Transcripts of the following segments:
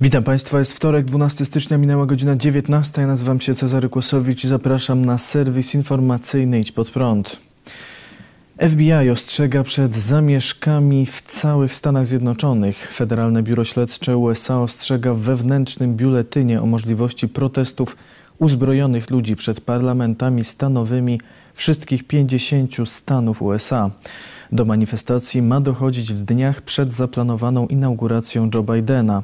Witam Państwa, jest wtorek, 12 stycznia, minęła godzina 19. Ja nazywam się Cezary Kłosowicz i zapraszam na serwis informacyjny Idź Pod Prąd. FBI ostrzega przed zamieszkami w całych Stanach Zjednoczonych. Federalne Biuro Śledcze USA ostrzega w wewnętrznym biuletynie o możliwości protestów uzbrojonych ludzi przed parlamentami stanowymi wszystkich 50 stanów USA. Do manifestacji ma dochodzić w dniach przed zaplanowaną inauguracją Joe Bidena.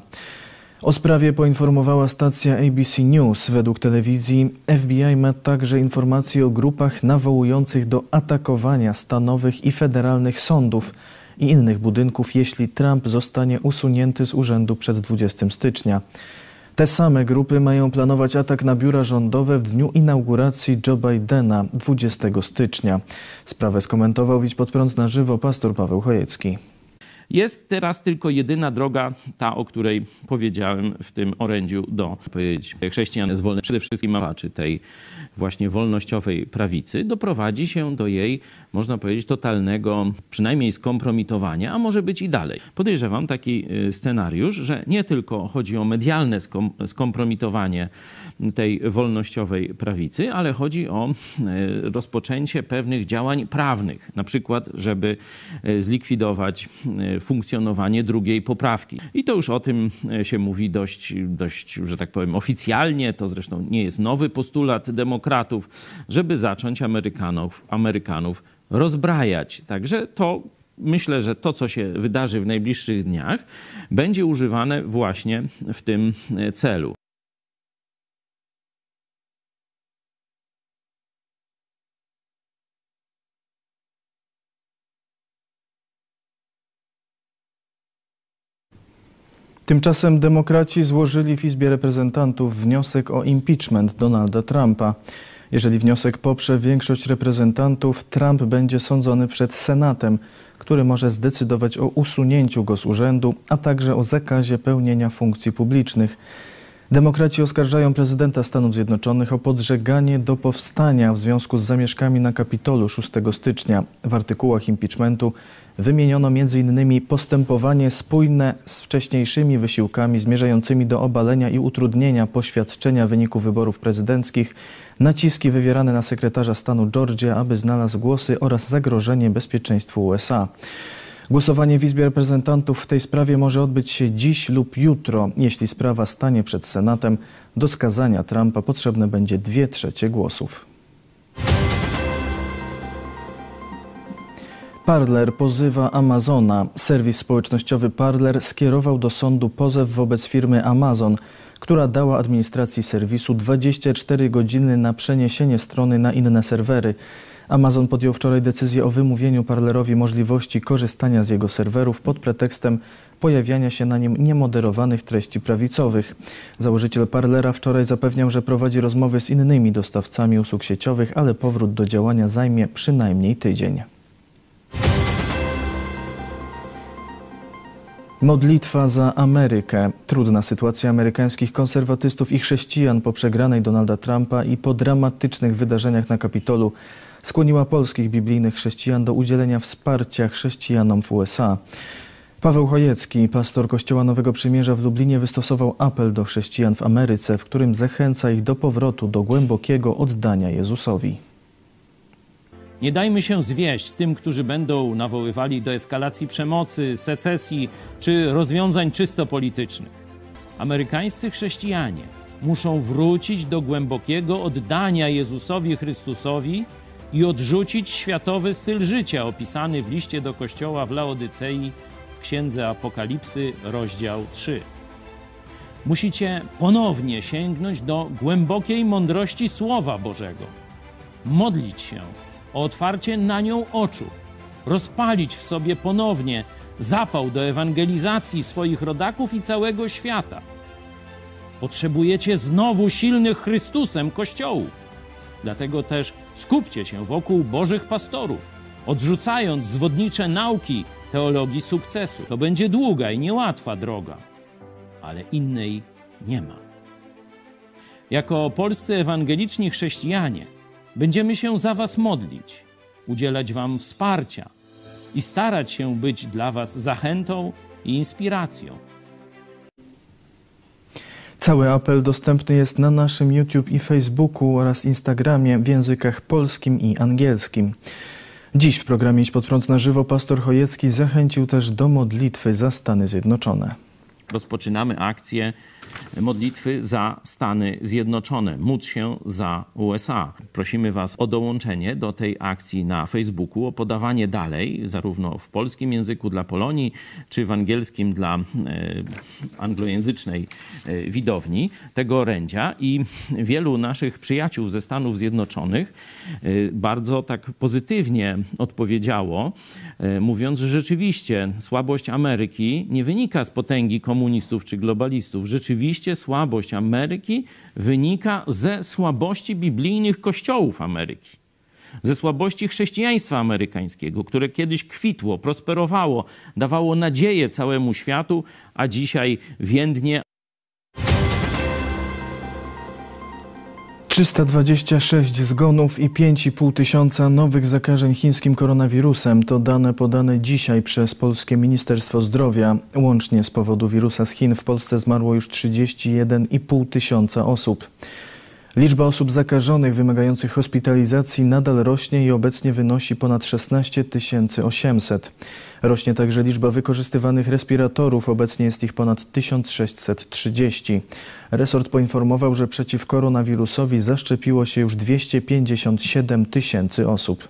O sprawie poinformowała stacja ABC News. Według telewizji FBI ma także informacje o grupach nawołujących do atakowania stanowych i federalnych sądów i innych budynków, jeśli Trump zostanie usunięty z urzędu przed 20 stycznia. Te same grupy mają planować atak na biura rządowe w dniu inauguracji Joe Bidena 20 stycznia. Sprawę skomentował Widź pod prąd na żywo pastor Paweł Chojecki. Jest teraz tylko jedyna droga, ta, o której powiedziałem w tym orędziu, do powiedzieć, chrześcijan jest wolny przede wszystkim mawaczy tej właśnie wolnościowej prawicy, doprowadzi się do jej, można powiedzieć, totalnego, przynajmniej skompromitowania, a może być i dalej. Podejrzewam taki y, scenariusz, że nie tylko chodzi o medialne skom skompromitowanie tej wolnościowej prawicy, ale chodzi o y, rozpoczęcie pewnych działań prawnych, na przykład, żeby y, zlikwidować funkcjonowanie drugiej poprawki. I to już o tym e, się mówi dość, dość, że tak powiem, oficjalnie. To zresztą nie jest nowy postulat demokratów, żeby zacząć Amerykanów, Amerykanów rozbrajać. Także to myślę, że to, co się wydarzy w najbliższych dniach, będzie używane właśnie w tym e, celu. Tymczasem demokraci złożyli w Izbie Reprezentantów wniosek o impeachment Donalda Trumpa. Jeżeli wniosek poprze większość reprezentantów, Trump będzie sądzony przed Senatem, który może zdecydować o usunięciu go z urzędu, a także o zakazie pełnienia funkcji publicznych. Demokraci oskarżają prezydenta Stanów Zjednoczonych o podżeganie do powstania w związku z zamieszkami na Kapitolu 6 stycznia. W artykułach impeachmentu wymieniono m.in. postępowanie spójne z wcześniejszymi wysiłkami zmierzającymi do obalenia i utrudnienia poświadczenia wyników wyborów prezydenckich, naciski wywierane na sekretarza stanu Georgia, aby znalazł głosy oraz zagrożenie bezpieczeństwu USA. Głosowanie w Izbie Reprezentantów w tej sprawie może odbyć się dziś lub jutro. Jeśli sprawa stanie przed Senatem, do skazania Trumpa potrzebne będzie dwie trzecie głosów. Parler pozywa Amazona. Serwis społecznościowy Parler skierował do sądu pozew wobec firmy Amazon, która dała administracji serwisu 24 godziny na przeniesienie strony na inne serwery. Amazon podjął wczoraj decyzję o wymówieniu Parlerowi możliwości korzystania z jego serwerów pod pretekstem pojawiania się na nim niemoderowanych treści prawicowych. Założyciel Parlera wczoraj zapewniał, że prowadzi rozmowy z innymi dostawcami usług sieciowych, ale powrót do działania zajmie przynajmniej tydzień. Modlitwa za Amerykę. Trudna sytuacja amerykańskich konserwatystów i chrześcijan po przegranej Donalda Trumpa i po dramatycznych wydarzeniach na Kapitolu skłoniła polskich biblijnych chrześcijan do udzielenia wsparcia chrześcijanom w USA. Paweł Chojecki, pastor Kościoła Nowego Przymierza w Lublinie, wystosował apel do chrześcijan w Ameryce, w którym zachęca ich do powrotu do głębokiego oddania Jezusowi. Nie dajmy się zwieść tym, którzy będą nawoływali do eskalacji przemocy, secesji czy rozwiązań czysto politycznych. Amerykańscy chrześcijanie muszą wrócić do głębokiego oddania Jezusowi Chrystusowi i odrzucić światowy styl życia opisany w liście do kościoła w Laodycei w Księdze Apokalipsy, rozdział 3. Musicie ponownie sięgnąć do głębokiej mądrości Słowa Bożego, modlić się o otwarcie na nią oczu, rozpalić w sobie ponownie zapał do ewangelizacji swoich rodaków i całego świata. Potrzebujecie znowu silnych Chrystusem kościołów Dlatego też skupcie się wokół Bożych pastorów, odrzucając zwodnicze nauki teologii sukcesu. To będzie długa i niełatwa droga, ale innej nie ma. Jako polscy ewangeliczni chrześcijanie będziemy się za Was modlić, udzielać Wam wsparcia i starać się być dla Was zachętą i inspiracją. Cały apel dostępny jest na naszym YouTube i Facebooku oraz Instagramie w językach polskim i angielskim. Dziś w programie Idź pod prąd na żywo pastor Chojecki zachęcił też do modlitwy za Stany Zjednoczone. Rozpoczynamy akcję modlitwy za Stany Zjednoczone. Módl się za USA. Prosimy Was o dołączenie do tej akcji na Facebooku, o podawanie dalej, zarówno w polskim języku dla Polonii, czy w angielskim dla e, anglojęzycznej e, widowni tego orędzia. I wielu naszych przyjaciół ze Stanów Zjednoczonych e, bardzo tak pozytywnie odpowiedziało, mówiąc, że rzeczywiście słabość Ameryki nie wynika z potęgi komunistów czy globalistów. Rzeczywiście słabość Ameryki wynika ze słabości biblijnych kościołów Ameryki. Ze słabości chrześcijaństwa amerykańskiego, które kiedyś kwitło, prosperowało, dawało nadzieję całemu światu, a dzisiaj więdnie, 326 zgonów i 5,5 tysiąca nowych zakażeń chińskim koronawirusem to dane podane dzisiaj przez Polskie Ministerstwo Zdrowia. Łącznie z powodu wirusa z Chin w Polsce zmarło już 31,5 tysiąca osób. Liczba osób zakażonych wymagających hospitalizacji nadal rośnie i obecnie wynosi ponad 16 800. Rośnie także liczba wykorzystywanych respiratorów, obecnie jest ich ponad 1630. Resort poinformował, że przeciw koronawirusowi zaszczepiło się już 257 tysięcy osób.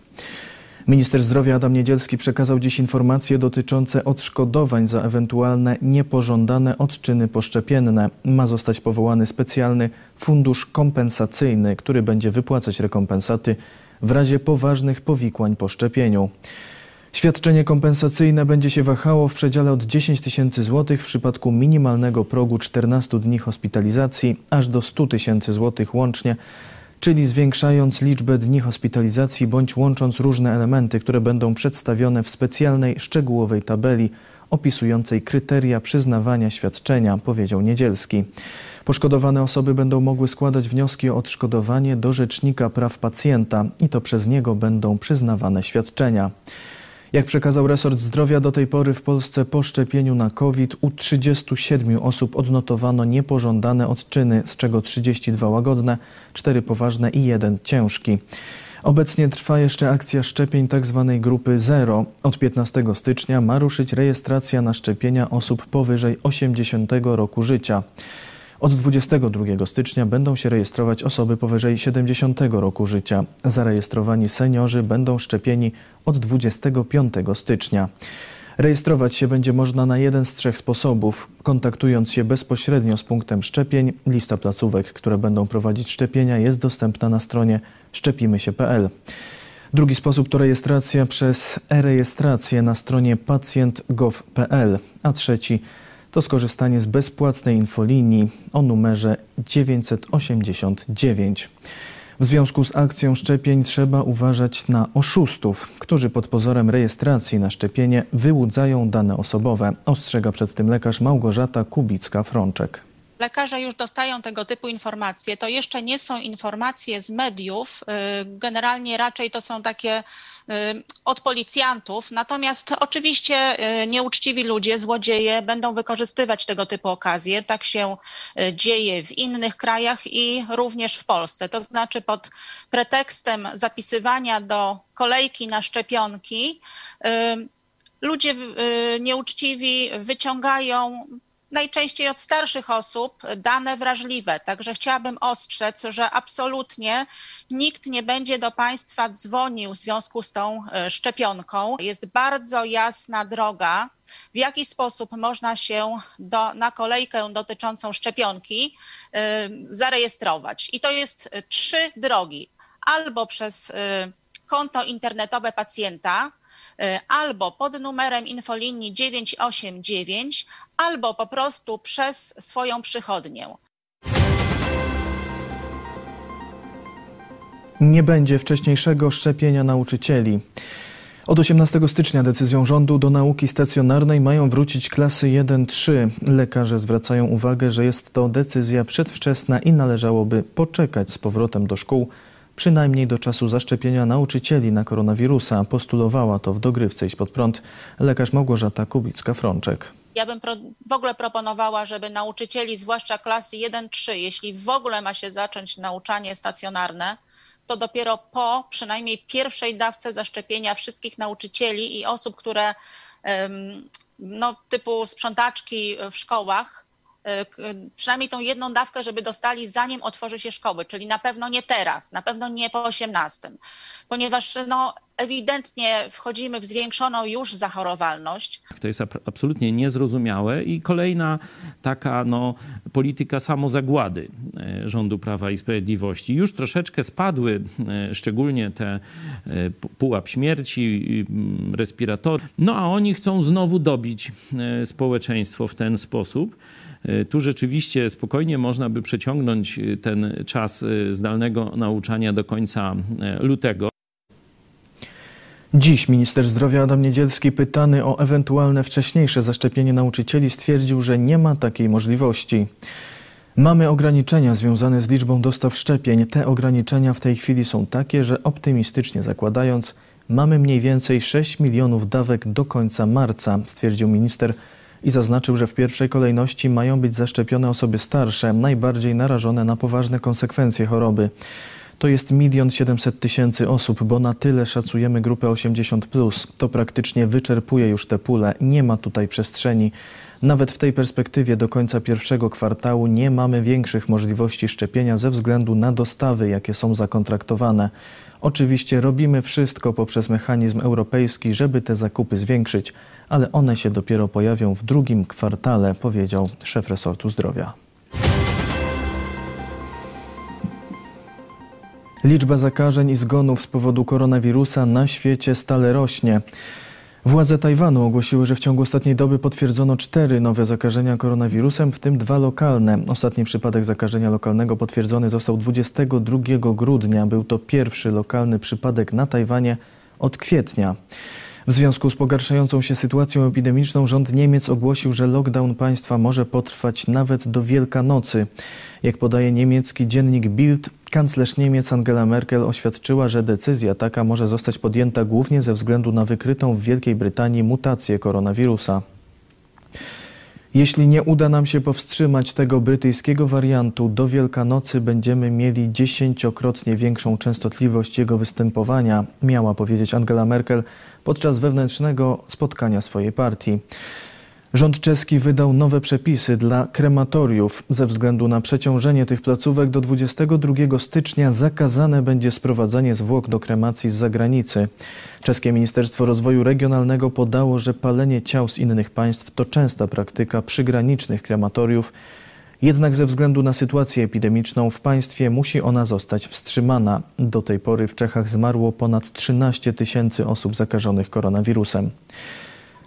Minister zdrowia Adam Niedzielski przekazał dziś informacje dotyczące odszkodowań za ewentualne niepożądane odczyny poszczepienne. Ma zostać powołany specjalny fundusz kompensacyjny, który będzie wypłacać rekompensaty w razie poważnych powikłań po szczepieniu. Świadczenie kompensacyjne będzie się wahało w przedziale od 10 tysięcy złotych w przypadku minimalnego progu 14 dni hospitalizacji, aż do 100 tysięcy złotych łącznie czyli zwiększając liczbę dni hospitalizacji bądź łącząc różne elementy, które będą przedstawione w specjalnej, szczegółowej tabeli opisującej kryteria przyznawania świadczenia, powiedział Niedzielski. Poszkodowane osoby będą mogły składać wnioski o odszkodowanie do Rzecznika Praw Pacjenta i to przez niego będą przyznawane świadczenia. Jak przekazał resort zdrowia, do tej pory w Polsce po szczepieniu na COVID u 37 osób odnotowano niepożądane odczyny, z czego 32 łagodne, 4 poważne i 1 ciężki. Obecnie trwa jeszcze akcja szczepień tzw. Tak grupy 0. Od 15 stycznia ma ruszyć rejestracja na szczepienia osób powyżej 80 roku życia. Od 22 stycznia będą się rejestrować osoby powyżej 70 roku życia. Zarejestrowani seniorzy będą szczepieni od 25 stycznia. Rejestrować się będzie można na jeden z trzech sposobów. Kontaktując się bezpośrednio z punktem szczepień, lista placówek, które będą prowadzić szczepienia jest dostępna na stronie szczepimysie.pl. Drugi sposób to rejestracja przez e-rejestrację na stronie pacjent.gov.pl, a trzeci to skorzystanie z bezpłatnej infolinii o numerze 989. W związku z akcją szczepień trzeba uważać na oszustów, którzy pod pozorem rejestracji na szczepienie wyłudzają dane osobowe, ostrzega przed tym lekarz Małgorzata Kubicka-Frączek lekarze już dostają tego typu informacje. To jeszcze nie są informacje z mediów. Y, generalnie raczej to są takie y, od policjantów. Natomiast oczywiście y, nieuczciwi ludzie, złodzieje będą wykorzystywać tego typu okazje. Tak się dzieje w innych krajach i również w Polsce. To znaczy pod pretekstem zapisywania do kolejki na szczepionki ludzie nieuczciwi wyciągają najczęściej od starszych osób, dane wrażliwe. Także chciałabym ostrzec, że absolutnie nikt nie będzie do Państwa dzwonił w związku z tą e, szczepionką. Jest bardzo jasna droga, w jaki sposób można się do, na kolejkę dotyczącą szczepionki y, zarejestrować. I to jest trzy drogi. Albo przez y, konto internetowe pacjenta, E, albo pod numerem infolinii 989, albo po prostu przez swoją przychodnię. Nie będzie wcześniejszego szczepienia nauczycieli. Od 18 stycznia decyzją rządu do nauki stacjonarnej mają wrócić klasy 1-3. Lekarze zwracają uwagę, że jest to decyzja przedwczesna i należałoby poczekać z powrotem do szkół przynajmniej do czasu zaszczepienia nauczycieli na koronawirusa. Postulowała to w dogrywce Iść pod prąd lekarz Małgorzata Kubicka-Frączek. Ja bym w ogóle proponowała, żeby nauczycieli, zwłaszcza klasy 1-3, jeśli w ogóle ma się zacząć nauczanie stacjonarne, to dopiero po przynajmniej pierwszej dawce zaszczepienia wszystkich nauczycieli i osób, które no, typu sprzątaczki w szkołach, przynajmniej tą jedną dawkę, żeby dostali zanim otworzy się szkoły, czyli na pewno nie teraz, na pewno nie po 18, ponieważ no, ewidentnie wchodzimy w zwiększoną już zachorowalność. To jest absolutnie niezrozumiałe i kolejna taka no, polityka samozagłady e, rządu Prawa i Sprawiedliwości. Już troszeczkę spadły, e, szczególnie te e, pułap śmierci, respiratory, no a oni chcą znowu dobić społeczeństwo w ten sposób. Tu rzeczywiście spokojnie można by przeciągnąć ten czas zdalnego nauczania do końca lutego. Dziś minister zdrowia Adam Niedzielski, pytany o ewentualne wcześniejsze zaszczepienie nauczycieli, stwierdził, że nie ma takiej możliwości. Mamy ograniczenia związane z liczbą dostaw szczepień. Te ograniczenia w tej chwili są takie, że optymistycznie zakładając, mamy mniej więcej 6 milionów dawek do końca marca, stwierdził minister i zaznaczył, że w pierwszej kolejności mają być zaszczepione osoby starsze, najbardziej narażone na poważne konsekwencje choroby. To jest milion siedemset tysięcy osób, bo na tyle szacujemy grupę 80. Plus. To praktycznie wyczerpuje już te pule. Nie ma tutaj przestrzeni. Nawet w tej perspektywie do końca pierwszego kwartału nie mamy większych możliwości szczepienia ze względu na dostawy, jakie są zakontraktowane. Oczywiście robimy wszystko poprzez mechanizm europejski, żeby te zakupy zwiększyć, ale one się dopiero pojawią w drugim kwartale, powiedział szef resortu zdrowia. Liczba zakażeń i zgonów z powodu koronawirusa na świecie stale rośnie. Władze Tajwanu ogłosiły, że w ciągu ostatniej doby potwierdzono cztery nowe zakażenia koronawirusem, w tym dwa lokalne. Ostatni przypadek zakażenia lokalnego potwierdzony został 22 grudnia. Był to pierwszy lokalny przypadek na Tajwanie od kwietnia. W związku z pogarszającą się sytuacją epidemiczną rząd Niemiec ogłosił, że lockdown państwa może potrwać nawet do Wielkanocy. Jak podaje niemiecki dziennik Bild, kanclerz Niemiec Angela Merkel oświadczyła, że decyzja taka może zostać podjęta głównie ze względu na wykrytą w Wielkiej Brytanii mutację koronawirusa. Jeśli nie uda nam się powstrzymać tego brytyjskiego wariantu, do Wielkanocy będziemy mieli dziesięciokrotnie większą częstotliwość jego występowania, miała powiedzieć Angela Merkel podczas wewnętrznego spotkania swojej partii. Rząd czeski wydał nowe przepisy dla krematoriów. Ze względu na przeciążenie tych placówek do 22 stycznia zakazane będzie sprowadzanie zwłok do kremacji z zagranicy. Czeskie Ministerstwo Rozwoju Regionalnego podało, że palenie ciał z innych państw to częsta praktyka przygranicznych krematoriów. Jednak ze względu na sytuację epidemiczną w państwie musi ona zostać wstrzymana. Do tej pory w Czechach zmarło ponad 13 tysięcy osób zakażonych koronawirusem.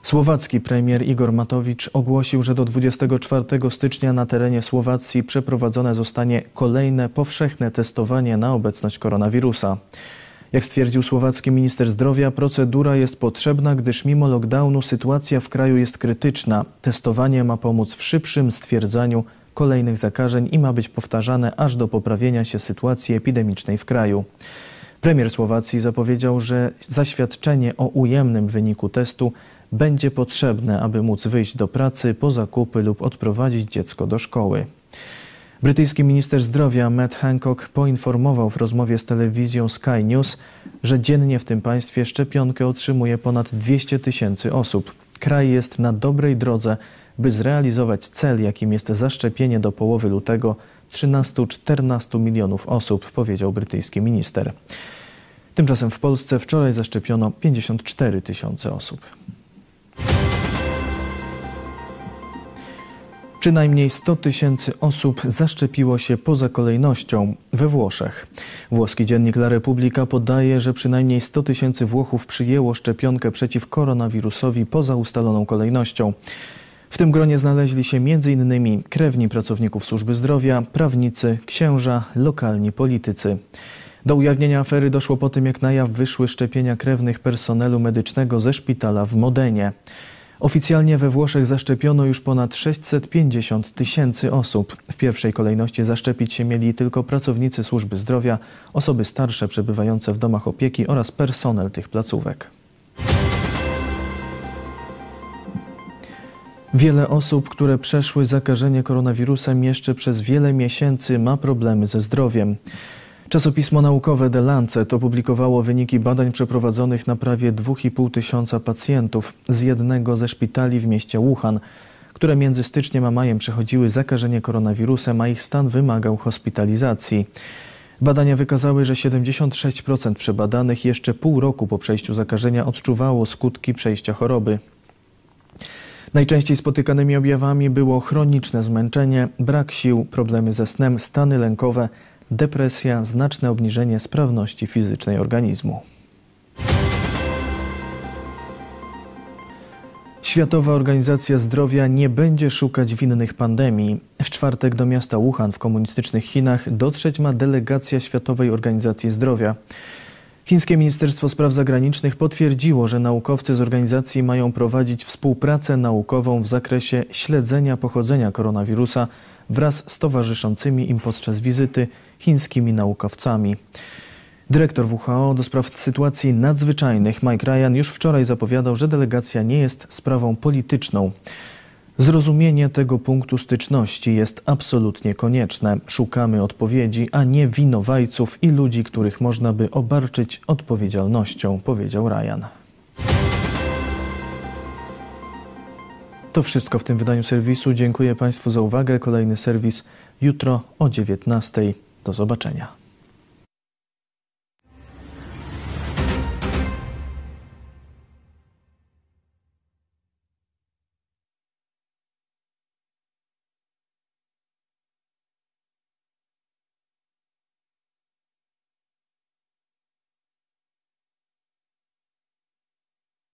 Słowacki premier Igor Matowicz ogłosił, że do 24 stycznia na terenie Słowacji przeprowadzone zostanie kolejne powszechne testowanie na obecność koronawirusa. Jak stwierdził słowacki minister zdrowia, procedura jest potrzebna, gdyż mimo lockdownu sytuacja w kraju jest krytyczna. Testowanie ma pomóc w szybszym stwierdzaniu kolejnych zakażeń i ma być powtarzane aż do poprawienia się sytuacji epidemicznej w kraju. Premier Słowacji zapowiedział, że zaświadczenie o ujemnym wyniku testu będzie potrzebne, aby móc wyjść do pracy, po zakupy lub odprowadzić dziecko do szkoły. Brytyjski minister zdrowia Matt Hancock poinformował w rozmowie z telewizją Sky News, że dziennie w tym państwie szczepionkę otrzymuje ponad 200 tysięcy osób. Kraj jest na dobrej drodze, by zrealizować cel, jakim jest zaszczepienie do połowy lutego 13-14 milionów osób, powiedział brytyjski minister. Tymczasem w Polsce wczoraj zaszczepiono 54 tysiące osób. Przynajmniej 100 tysięcy osób zaszczepiło się poza kolejnością we Włoszech. Włoski dziennik La Repubblica podaje, że przynajmniej 100 tysięcy Włochów przyjęło szczepionkę przeciw koronawirusowi poza ustaloną kolejnością. W tym gronie znaleźli się m.in. krewni pracowników służby zdrowia, prawnicy, księża, lokalni politycy. Do ujawnienia afery doszło po tym, jak na jaw wyszły szczepienia krewnych personelu medycznego ze szpitala w Modenie. Oficjalnie we Włoszech zaszczepiono już ponad 650 tysięcy osób. W pierwszej kolejności zaszczepić się mieli tylko pracownicy służby zdrowia, osoby starsze przebywające w domach opieki oraz personel tych placówek. Wiele osób, które przeszły zakażenie koronawirusem jeszcze przez wiele miesięcy ma problemy ze zdrowiem. Czasopismo naukowe The Lancet opublikowało wyniki badań przeprowadzonych na prawie 2,5 tysiąca pacjentów z jednego ze szpitali w mieście Wuhan, które między styczniem a majem przechodziły zakażenie koronawirusem, a ich stan wymagał hospitalizacji. Badania wykazały, że 76% przebadanych jeszcze pół roku po przejściu zakażenia odczuwało skutki przejścia choroby. Najczęściej spotykanymi objawami było chroniczne zmęczenie, brak sił, problemy ze snem, stany lękowe, depresja, znaczne obniżenie sprawności fizycznej organizmu. Światowa Organizacja Zdrowia nie będzie szukać winnych pandemii. W czwartek do miasta Wuhan w komunistycznych Chinach dotrzeć ma delegacja Światowej Organizacji Zdrowia. Chińskie Ministerstwo Spraw Zagranicznych potwierdziło, że naukowcy z organizacji mają prowadzić współpracę naukową w zakresie śledzenia pochodzenia koronawirusa wraz z towarzyszącymi im podczas wizyty chińskimi naukowcami. Dyrektor WHO do spraw sytuacji nadzwyczajnych Mike Ryan już wczoraj zapowiadał, że delegacja nie jest sprawą polityczną. Zrozumienie tego punktu styczności jest absolutnie konieczne. Szukamy odpowiedzi, a nie winowajców i ludzi, których można by obarczyć odpowiedzialnością, powiedział Ryan. To wszystko w tym wydaniu serwisu. Dziękuję Państwu za uwagę. Kolejny serwis jutro o 19:00. Do zobaczenia.